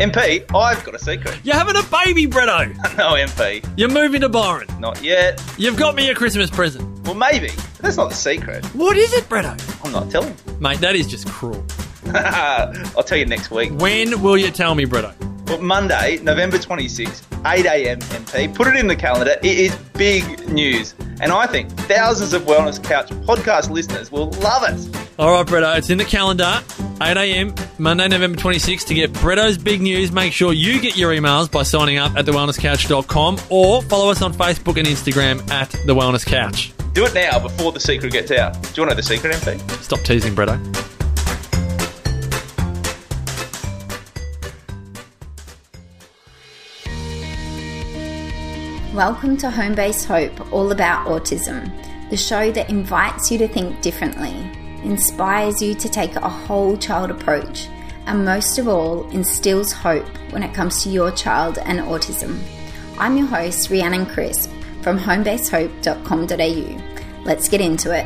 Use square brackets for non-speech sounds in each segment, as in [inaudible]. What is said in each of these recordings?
MP, I've got a secret. You're having a baby, Bretto. [laughs] no, MP, You're moving to Byron. not yet. You've got me a Christmas present. Well, maybe. But that's not the secret. What is it, Bretto? I'm not telling. Mate, that is just cruel. [laughs] I'll tell you next week. When will you tell me, Bretto? Well, Monday, November 26th, 8 a.m. MP. Put it in the calendar. It is big news. And I think thousands of Wellness Couch podcast listeners will love it. All right, Bretto, it's in the calendar. 8 a.m. Monday, November 26th. To get Bretto's big news, make sure you get your emails by signing up at thewellnesscouch.com or follow us on Facebook and Instagram at The Wellness Couch. Do it now before the secret gets out. Do you want to know the secret, MP? Stop teasing, Bretto. Welcome to Home Based Hope, all about autism, the show that invites you to think differently, inspires you to take a whole child approach, and most of all, instills hope when it comes to your child and autism. I'm your host, Rhiannon Crisp from homebasehope.com.au. Let's get into it.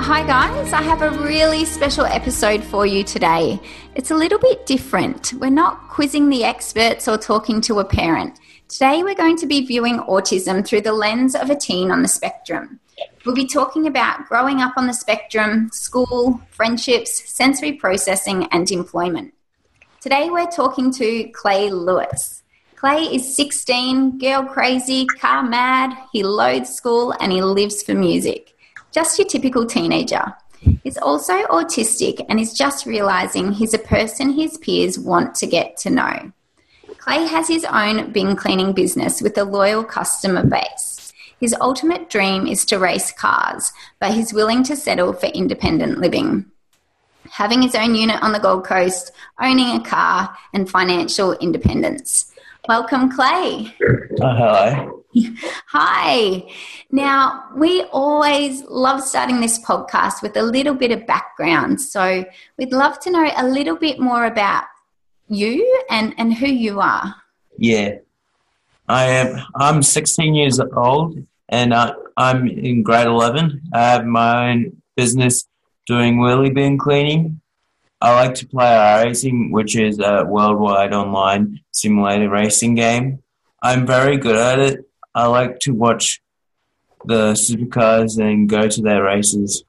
Hi, guys. I have a really special episode for you today. It's a little bit different. We're not quizzing the experts or talking to a parent. Today, we're going to be viewing autism through the lens of a teen on the spectrum. We'll be talking about growing up on the spectrum, school, friendships, sensory processing, and employment. Today, we're talking to Clay Lewis. Clay is 16, girl crazy, car mad, he loathes school, and he lives for music. Just your typical teenager. He's also autistic and is just realizing he's a person his peers want to get to know. Clay has his own bin cleaning business with a loyal customer base. His ultimate dream is to race cars, but he's willing to settle for independent living. Having his own unit on the Gold Coast, owning a car, and financial independence. Welcome, Clay. Uh, hello. [laughs] Hi. Now, we always love starting this podcast with a little bit of background. So, we'd love to know a little bit more about you and, and who you are. Yeah, I am. I'm 16 years old, and uh, I'm in grade 11. I have my own business doing wheelie bin cleaning. I like to play iRacing, which is a worldwide online simulated racing game. I'm very good at it. I like to watch the supercars and go to their races.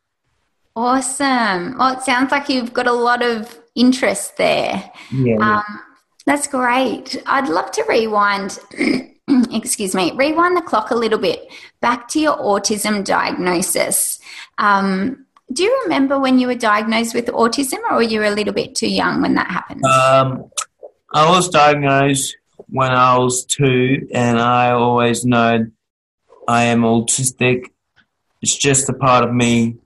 Awesome. Well, it sounds like you've got a lot of interest there. Yeah. Um, that's great. I'd love to rewind, [clears throat] excuse me, rewind the clock a little bit back to your autism diagnosis. Um, do you remember when you were diagnosed with autism, or were you a little bit too young when that happened? Um, I was diagnosed when I was two, and I always known I am autistic. It's just a part of me.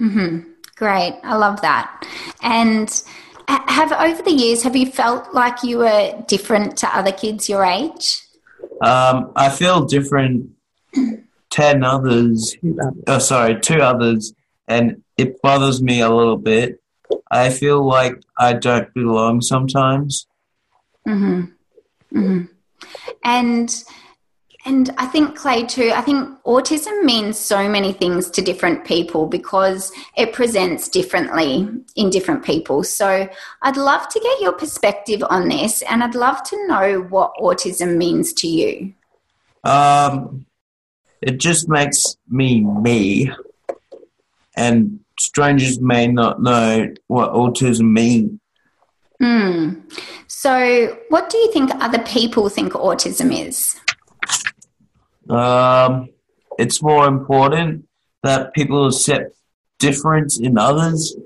Mm-hmm. Great. I love that. And have over the years, have you felt like you were different to other kids your age? Um, I feel different. Ten others, oh, sorry, two others, and it bothers me a little bit. I feel like I don't belong sometimes. Mm-hmm. Mm-hmm. And and I think Clay too. I think autism means so many things to different people because it presents differently in different people. So I'd love to get your perspective on this, and I'd love to know what autism means to you. Um, it just makes me me, and strangers may not know what autism means. Hmm. So, what do you think other people think autism is? Um, it's more important that people accept difference in others.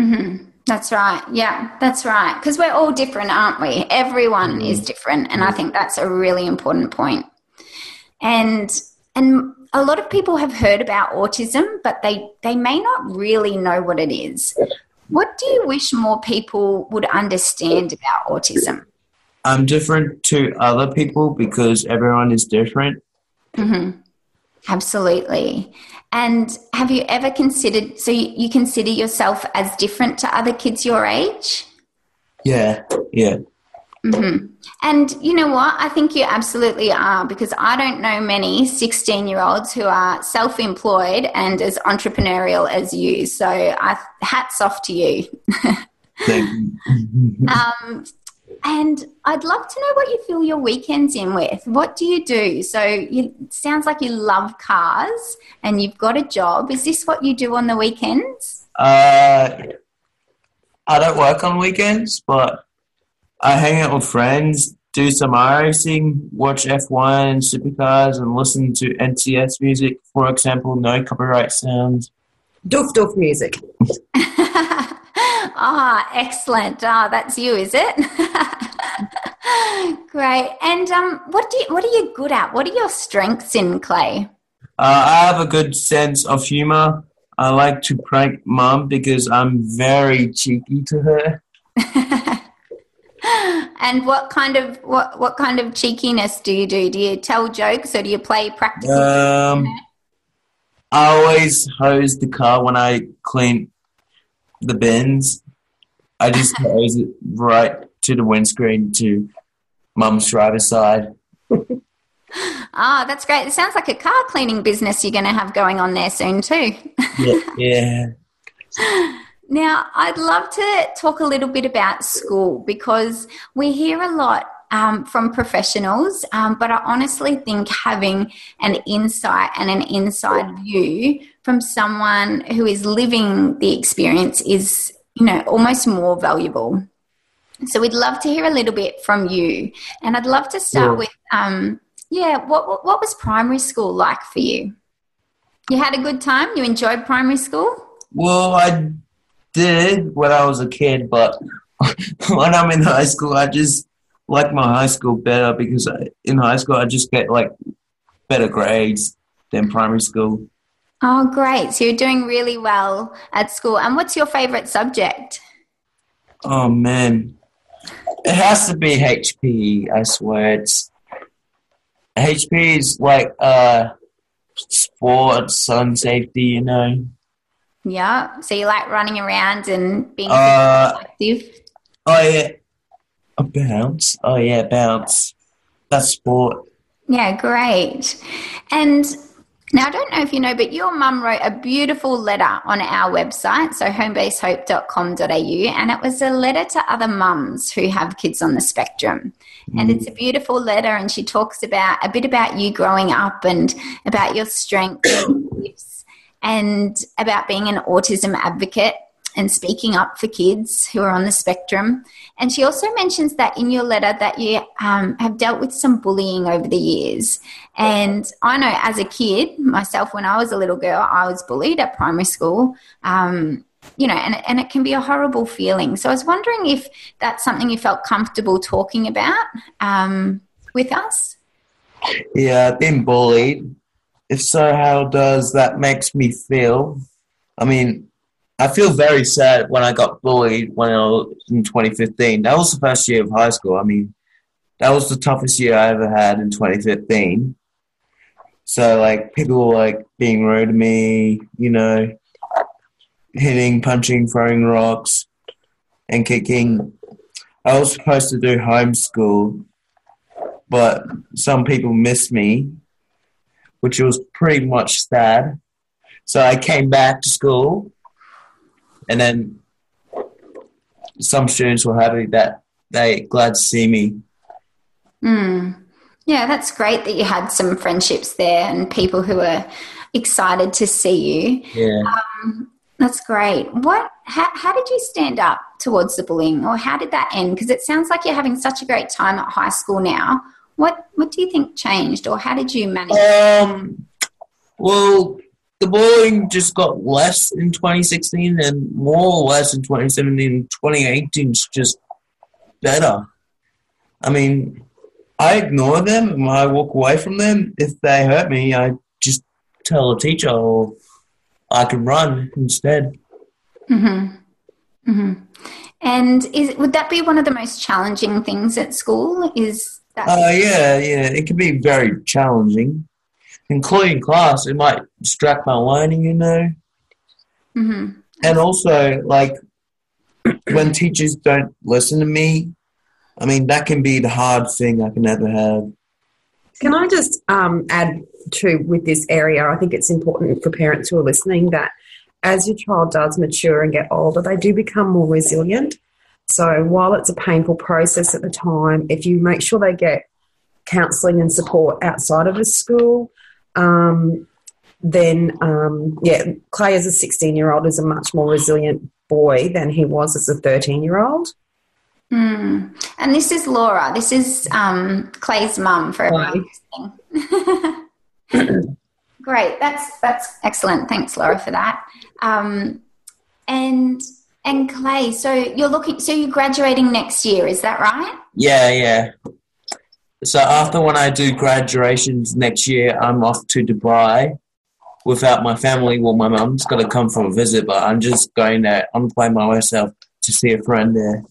Mm-hmm. That's right. Yeah, that's right. Because we're all different, aren't we? Everyone is different, and I think that's a really important point. And and a lot of people have heard about autism, but they they may not really know what it is. What do you wish more people would understand about autism? I'm different to other people because everyone is different. Mm-hmm. Absolutely. And have you ever considered, so you, you consider yourself as different to other kids your age? Yeah, yeah. Mm-hmm. And you know what? I think you absolutely are because I don't know many 16 year olds who are self employed and as entrepreneurial as you. So I, hats off to you. [laughs] Thank you. [laughs] Um, and I'd love to know what you fill your weekends in with. What do you do? So you, it sounds like you love cars and you've got a job. Is this what you do on the weekends? Uh, I don't work on weekends, but I hang out with friends, do some racing, watch F1 and supercars, and listen to NCS music. For example, no copyright sounds. Doof doof music. [laughs] Ah, excellent. Ah, that's you, is it? [laughs] Great. And um, what do you, what are you good at? What are your strengths in Clay? Uh, I have a good sense of humor. I like to prank mum because I'm very cheeky to her. [laughs] and what kind of what what kind of cheekiness do you do? Do you tell jokes or do you play practical? Um, I always hose the car when I clean the bins. I just [laughs] hose it right to the windscreen to mum's driver's side. Ah, that's great. It sounds like a car cleaning business you're going to have going on there soon too. Yeah, [laughs] yeah. Now, I'd love to talk a little bit about school because we hear a lot um, from professionals, um, but I honestly think having an insight and an inside view from someone who is living the experience is, you know, almost more valuable. So we'd love to hear a little bit from you, and I'd love to start Sure. with, um, yeah, what, what what was primary school like for you? You had a good time. You enjoyed primary school. Well, I did when I was a kid, but [laughs] when I'm in high school, I just like my high school better because I, in high school I just get like better grades than primary school. Oh, great. So you're doing really well at school. And what's your favorite subject? Oh man, it has to be HPE. I swear it's HPE is like uh sports, sun safety. You know. Yeah. So you like running around and being Uh, active? oh yeah, a bounce. Oh yeah, bounce. That's sport. Yeah, great. And now I don't know if you know, but your mum wrote a beautiful letter on our website, so homebasehope.com.au, and it was a letter to other mums who have kids on the spectrum. And mm. it's a beautiful letter, and she talks about a bit about you growing up and about your strengths and [coughs] and about being an autism advocate and speaking up for kids who are on the spectrum. And she also mentions that in your letter that you um, have dealt with some bullying over the years. And I know as a kid, myself, when I was a little girl, I was bullied at primary school. Um, you know, and, and it can be a horrible feeling. So I was wondering if that's something you felt comfortable talking about um, with us. Yeah, I've been bullied. If so, how does that makes me feel? I mean, I feel very sad when I got bullied when I was in 2015. That was the first year of high school. I mean, that was the toughest year I ever had in 2015. So, like, people were like being rude to me, you know, hitting, punching, throwing rocks, and kicking. I was supposed to do homeschool, but some people missed me, which was pretty much sad. So I came back to school, and then some students were happy that they glad to see me. Mm. Yeah, that's great that you had some friendships there and people who are excited to see you. Yeah. That's great. What? How, how did you stand up towards the bullying, or how did that end? Because it sounds like you're having such a great time at high school now. What What do you think changed, or how did you manage? Um. Well, the bullying just got less in 2016 and more or less in 2017. 2018 is just better. I mean, I ignore them and I walk away from them. If they hurt me, I just tell a teacher or I can run instead. hmm hmm And is would that be one of the most challenging things at school? Is that Uh, yeah, yeah, it can be very challenging, including class. It might distract my learning, you know. hmm and also like [clears throat] when teachers don't listen to me i mean that can be the hard thing i can ever have Can I just um, add to with this area? I think it's important for parents who are listening that as your child does mature and get older, they do become more resilient. So while it's a painful process at the time, if you make sure they get counselling and support outside of the school, um, then um, yeah, Clay as a 16 year old is a much more resilient boy than he was as a 13 year old. Mm. And this is Laura. This is um, Clay's mum for everyone listening. [laughs] Great. That's that's excellent. Thanks, Laura, for that. Um, and and Clay, so you're looking. So you're graduating next year. Is that right? Yeah, yeah. So after when I do graduations next year, I'm off to Dubai without my family. Well, my mum's got to come for a visit, but I'm just going there on by myself to see a friend there.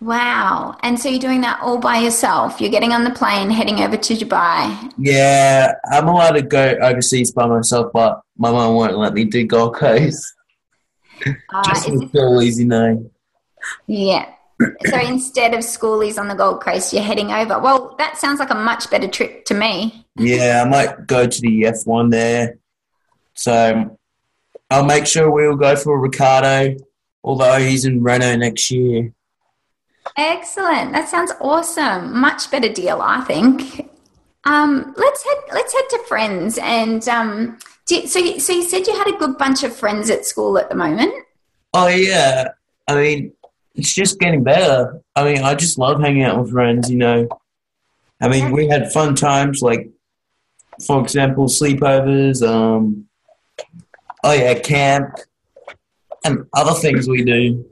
Wow. And so you're doing that all by yourself. You're getting on the plane, heading over to Dubai. Yeah, I'm allowed to go overseas by myself, but my mum won't let me do Gold Coast. Uh, [laughs] Just for easy nine. Yeah. So instead of schoolies on the Gold Coast, you're heading over. Well, that sounds like a much better trip to me. Yeah, I might go to the F1 there. So I'll make sure we'll go for Ricciardo, although he's in Renault next year. Excellent. That sounds awesome. Much better deal, I think. Um, let's head. Let's head to friends. And um, you, so, you, so you said you had a good bunch of friends at school at the moment. Oh yeah. I mean, it's just getting better. I mean, I just love hanging out with friends. You know, I mean, we had fun times. Like, for example, sleepovers. Um, oh yeah, camp, and other things we do.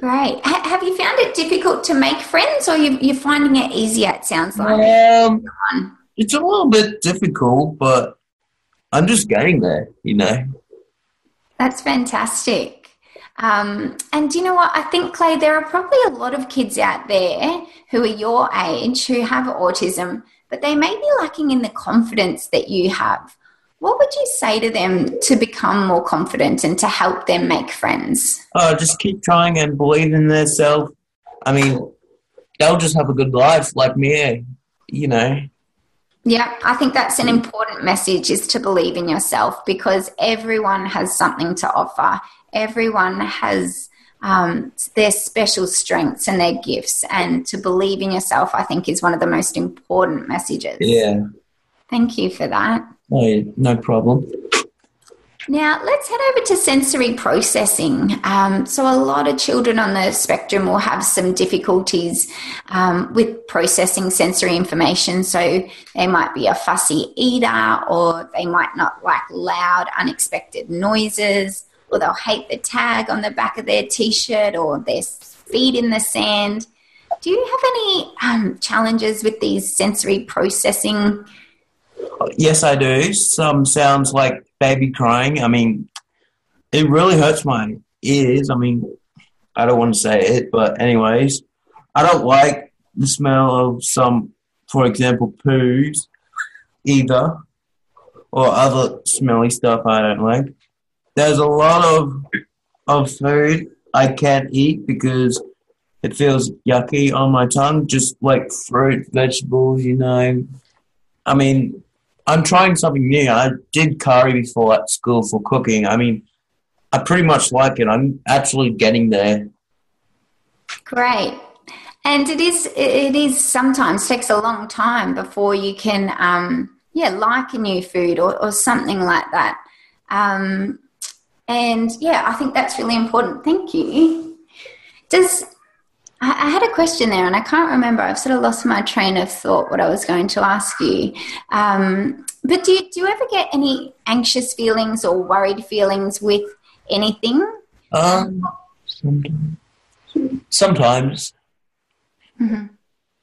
Great. H- have you found it difficult to make friends, or you, are finding it easier? It sounds like. Um, it's a little bit difficult, but I'm just getting there. You know. That's fantastic. Um, and you know what? I think, Clay, there are probably a lot of kids out there who are your age who have autism, but they may be lacking in the confidence that you have. What would you say to them to become more confident and to help them make friends? Oh, just keep trying and believe in themselves. I mean, they'll just have a good life like me, you know. Yeah, I think that's an important message is to believe in yourself because everyone has something to offer. Everyone has um, their special strengths and their gifts, and to believe in yourself, I think, is one of the most important messages. Yeah. Thank you for that. Oh, no problem. Now, let's head over to sensory processing. Um, so, a lot of children on the spectrum will have some difficulties um, with processing sensory information. So, they might be a fussy eater, or they might not like loud, unexpected noises, or they'll hate the tag on the back of their t shirt or their feet in the sand. Do you have any um, challenges with these sensory processing? Yes, I do. Some sounds like baby crying. I mean, it really hurts my ears. I mean, I don't want to say it, but anyways, I don't like the smell of some, for example, poos either, or other smelly stuff I don't like. There's a lot of of food I can't eat because it feels yucky on my tongue, just like fruit, vegetables, you know. I mean, I'm trying something new. I did curry before at school for cooking. I mean, I pretty much like it. I'm actually getting there. Great. And it is it is sometimes takes a long time before you can um, yeah like a new food or, or something like that. Um, and yeah, I think that's really important. Thank you. Does I, had a question there, and I can't remember. I've sort of lost my train of thought. What I was going to ask you, um, but do you, do you ever get any anxious feelings or worried feelings with anything? Um, sometimes. sometimes. Mm-hmm.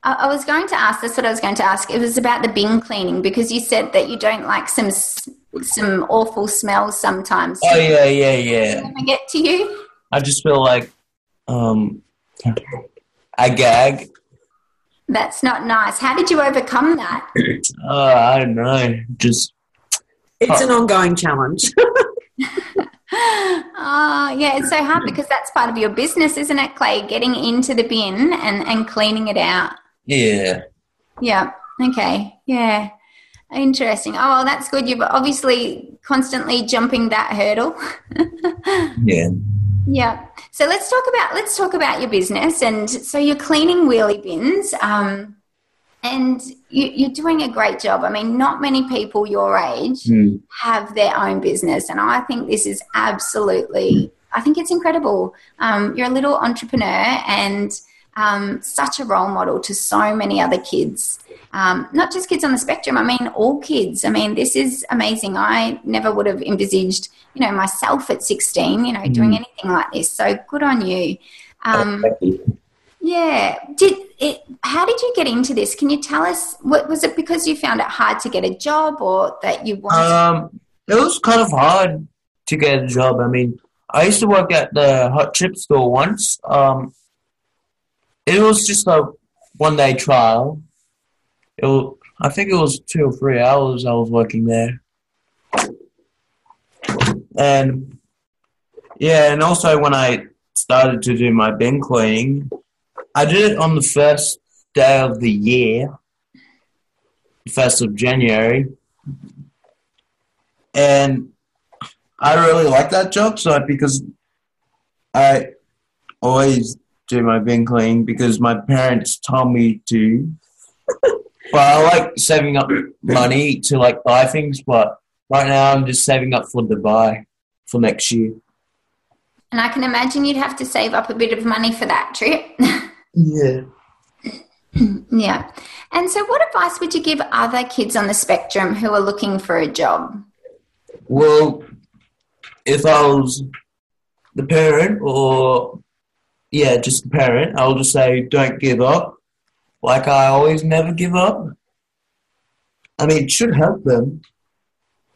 I, I was going to ask. That's what I was going to ask. It was about the bin cleaning because you said that you don't like some some awful smells sometimes. Oh yeah, yeah, yeah. Does it get to you? I just feel like um, I gag. That's not nice. How did you overcome that? Uh, [clears throat] I don't know. Just it's an ongoing challenge. oh, [laughs] yeah, it's so hard because that's part of your business, isn't it, Clay? Getting into the bin and, and cleaning it out. Yeah. Yeah. Okay. Yeah. Interesting. Oh, well, that's good. You've obviously constantly jumping that hurdle. [laughs] yeah. Yeah. So let's talk about let's talk about your business. And so you're cleaning wheelie bins, um, and you, you're doing a great job. I mean, not many people your age Hmm. have their own business, and I think this is absolutely. I think it's incredible. Um, you're a little entrepreneur and um, such a role model to so many other kids. Um, not just kids on the spectrum. I mean, all kids. I mean, this is amazing. I never would have envisaged, you know, myself at 16, you know, doing anything like this. So good on you. Um, you. yeah. Did it? How did you get into this? Can you tell us? What was it? Because you found it hard to get a job, or that you wanted? Um, it was kind of hard to get a job. I mean, I used to work at the hot chip store once. Um, it was just a one day trial. It was, I think it was two or three hours I was working there. And yeah, and also when I started to do my bin cleaning, I did it on the first day of the year, first of January and I really like that job. So because I always do my bin cleaning because my parents told me to. but I like saving up money to like buy things. But right now I'm just saving up for Dubai for next year. and I can imagine you'd have to save up a bit of money for that trip. Yeah. [laughs] yeah. And so, what advice would you give other kids on the spectrum who are looking for a job? Well, if I was the parent or yeah, just a parent, I'll just say don't give up. Like I always never give up. I mean, it should help them.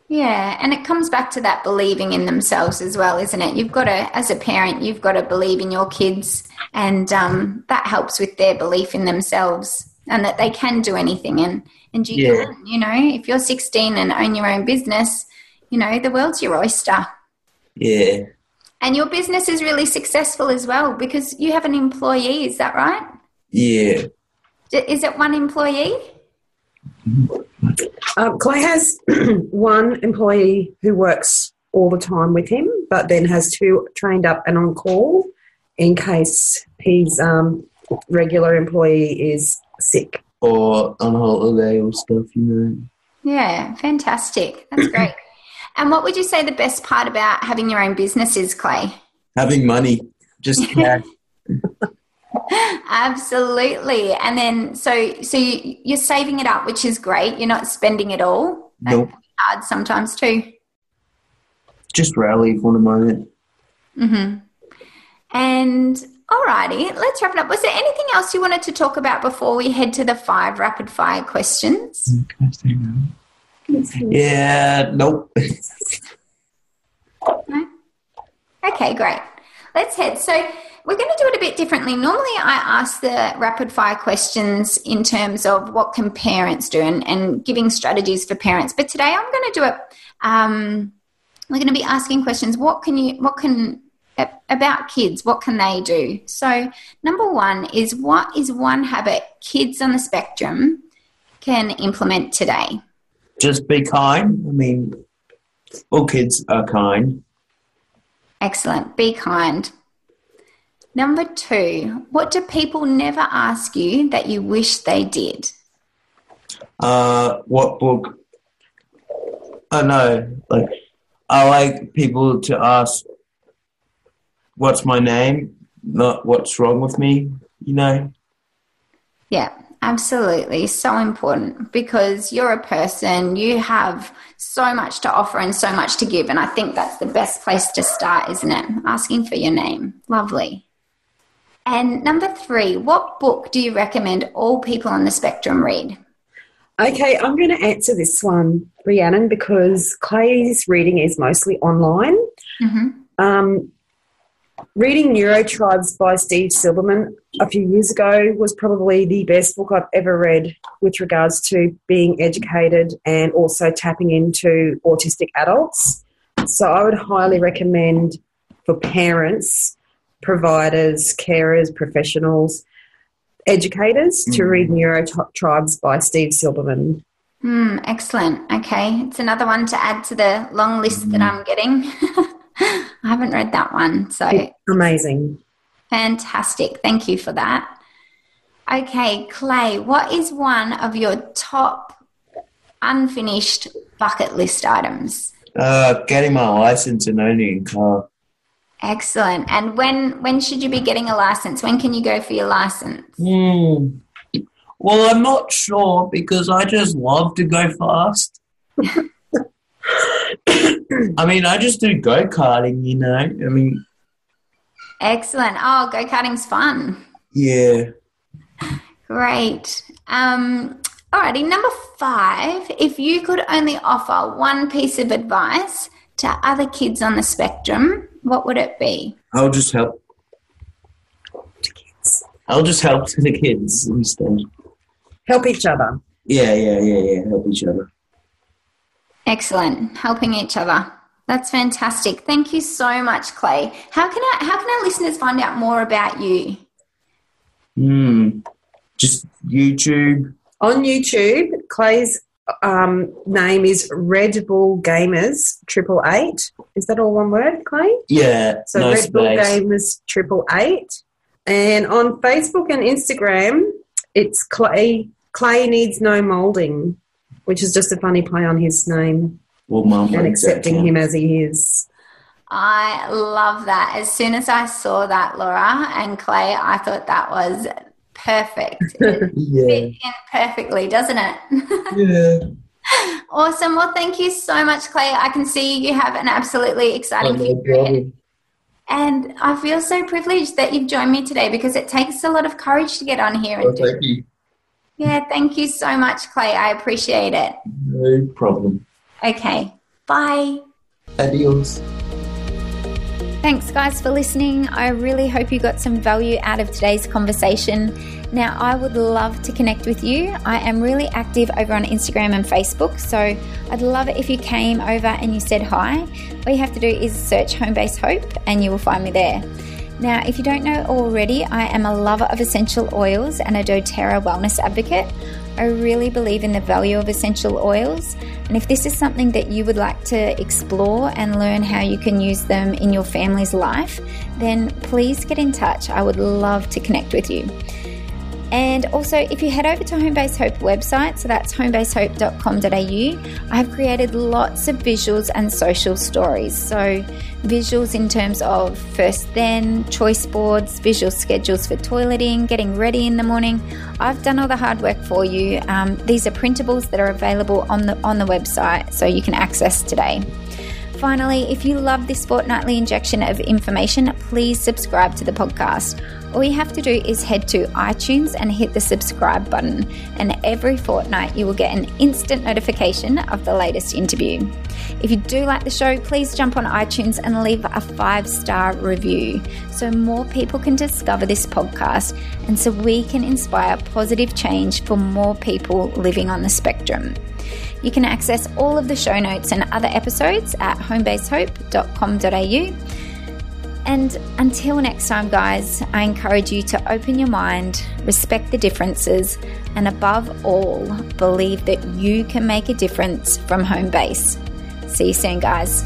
Yeah, and it comes back to that believing in themselves as well, isn't it? You've got to, as a parent, you've got to believe in your kids, and um, that helps with their belief in themselves and that they can do anything. And and you Yeah. can, you know, if you're 16 and own your own business, you know, the world's your oyster. Yeah. And your business is really successful as well because you have an employee. Is that right? Yeah. Is it one employee? Um, Clay has [clears throat] one employee who works all the time with him, but then has two trained up and on call in case his um, regular employee is sick. Or on holiday or stuff, you know. Yeah, fantastic. That's great. [clears throat] and what would you say the best part about having your own business is, Clay? Having money. Just [laughs] cash. Absolutely. And then, so so you, you're saving it up, which is great. You're not spending it all. Nope. hard sometimes too. Just rally for the moment. Mm-hmm. And alrighty, let's wrap it up. Was there anything else you wanted to talk about before we head to the five rapid fire questions? Yeah, nope. Okay, great. Let's head. So we're going to do it a bit differently. Normally, I ask the rapid fire questions in terms of what can parents do and, and giving strategies for parents. But today, I'm going to do it. Um, we're going to be asking questions. What can you? What can about kids? What can they do? So, number one is what is one habit kids on the spectrum can implement today? Just be kind. I mean, all kids are kind. Excellent. Be kind. Number two, what do people never ask you that you wish they did? Uh, what book? I know. Like, I like people to ask, "What's my name?" Not "What's wrong with me?" You know. Yeah, absolutely. So important because you're a person, you have so much to offer and so much to give. And I think that's the best place to start, isn't it? Asking for your name. Lovely. And number three, what book do you recommend all people on the spectrum read? Okay, I'm going to answer this one, Rhiannon, because Clay's reading is mostly online. Mm-hmm. Um, reading Neurotribes by Steve Silberman a few years ago was probably the best book I've ever read with regards to being educated and also tapping into autistic adults. So I would highly recommend for parents, providers, carers, professionals, educators to read Neurotribes by Steve Silberman. Hmm, excellent. Okay, it's another one to add to the long list that I'm getting. [laughs] [gasps] I haven't read that one. So Amazing. fantastic. Thank you for that. Okay, Clay, what is one of your top unfinished bucket list items? Uh, getting my license and owning a car. Excellent. And when when should you be getting a license? When can you go for your license? Hmm. Well, I'm not sure because I just love to go fast. [laughs] I mean, I just do go karting, you know. I mean, Excellent. Oh, go karting's fun. yeah. Great. Um, alrighty, number five. If you could only offer one piece of advice to other kids on the spectrum, what would it be? I'll just help. I'll just help the kids instead. Help each other. Yeah, yeah, yeah, yeah. Help each other. Excellent. Helping each other. That's fantastic. Thank you so much, Clay. How can I, how can our listeners find out more about you? Hmm. Just YouTube. On YouTube, Clay's um, name is Red Bull Gamers Triple Eight. Is that all one word, Clay? Yeah. So no Red Bull. Gamers Triple Eight. And on Facebook and Instagram, it's Clay Clay needs no molding, which is just a funny play on his name Well, mum. and accepting him as he is. I love that. As soon as I saw that, Laura and Clay, I thought that was perfect. [laughs] It Yeah. fit in perfectly, doesn't it? [laughs] Yeah. awesome. Well, thank you so much, Clay. I can see you have an absolutely exciting Oh, no future ahead. problem. And I feel so privileged that you've joined me today because it takes a lot of courage to get on here and Oh, do. Thank you. Yeah, thank you so much, Clay. I appreciate it. No problem. Okay, bye. Adios. Thanks, guys, for listening. I really hope you got some value out of today's conversation. Now, I would love to connect with you. I am really active over on Instagram and Facebook, so I'd love it if you came over and you said hi. All you have to do is search Home Base Hope and you will find me there. Now, if you don't know already, I am a lover of essential oils and a doTERRA wellness advocate. I really believe in the value of essential oils, and if this is something that you would like to explore and learn how you can use them in your family's life, then please get in touch. I would love to connect with you. And also, if you head over to Homebase Hope website, so that's homebasehope.com.au, I have created lots of visuals and social stories. So, visuals in terms of first then, choice boards, visual schedules for toileting, getting ready in the morning. I've done all the hard work for you. Um, these are printables that are available on the on the website, so you can access today. Finally, if you love this fortnightly injection of information, please subscribe to the podcast. All you have to do is head to iTunes and hit the subscribe button, and every fortnight you will get an instant notification of the latest interview. If you do like the show, please jump on iTunes and leave a five star review so more people can discover this podcast and so we can inspire positive change for more people living on the spectrum. You can access all of the show notes and other episodes at homebasehope.com.au. And until next time, guys, I encourage you to open your mind, respect the differences, and above all, believe that you can make a difference from home base. See you soon, guys.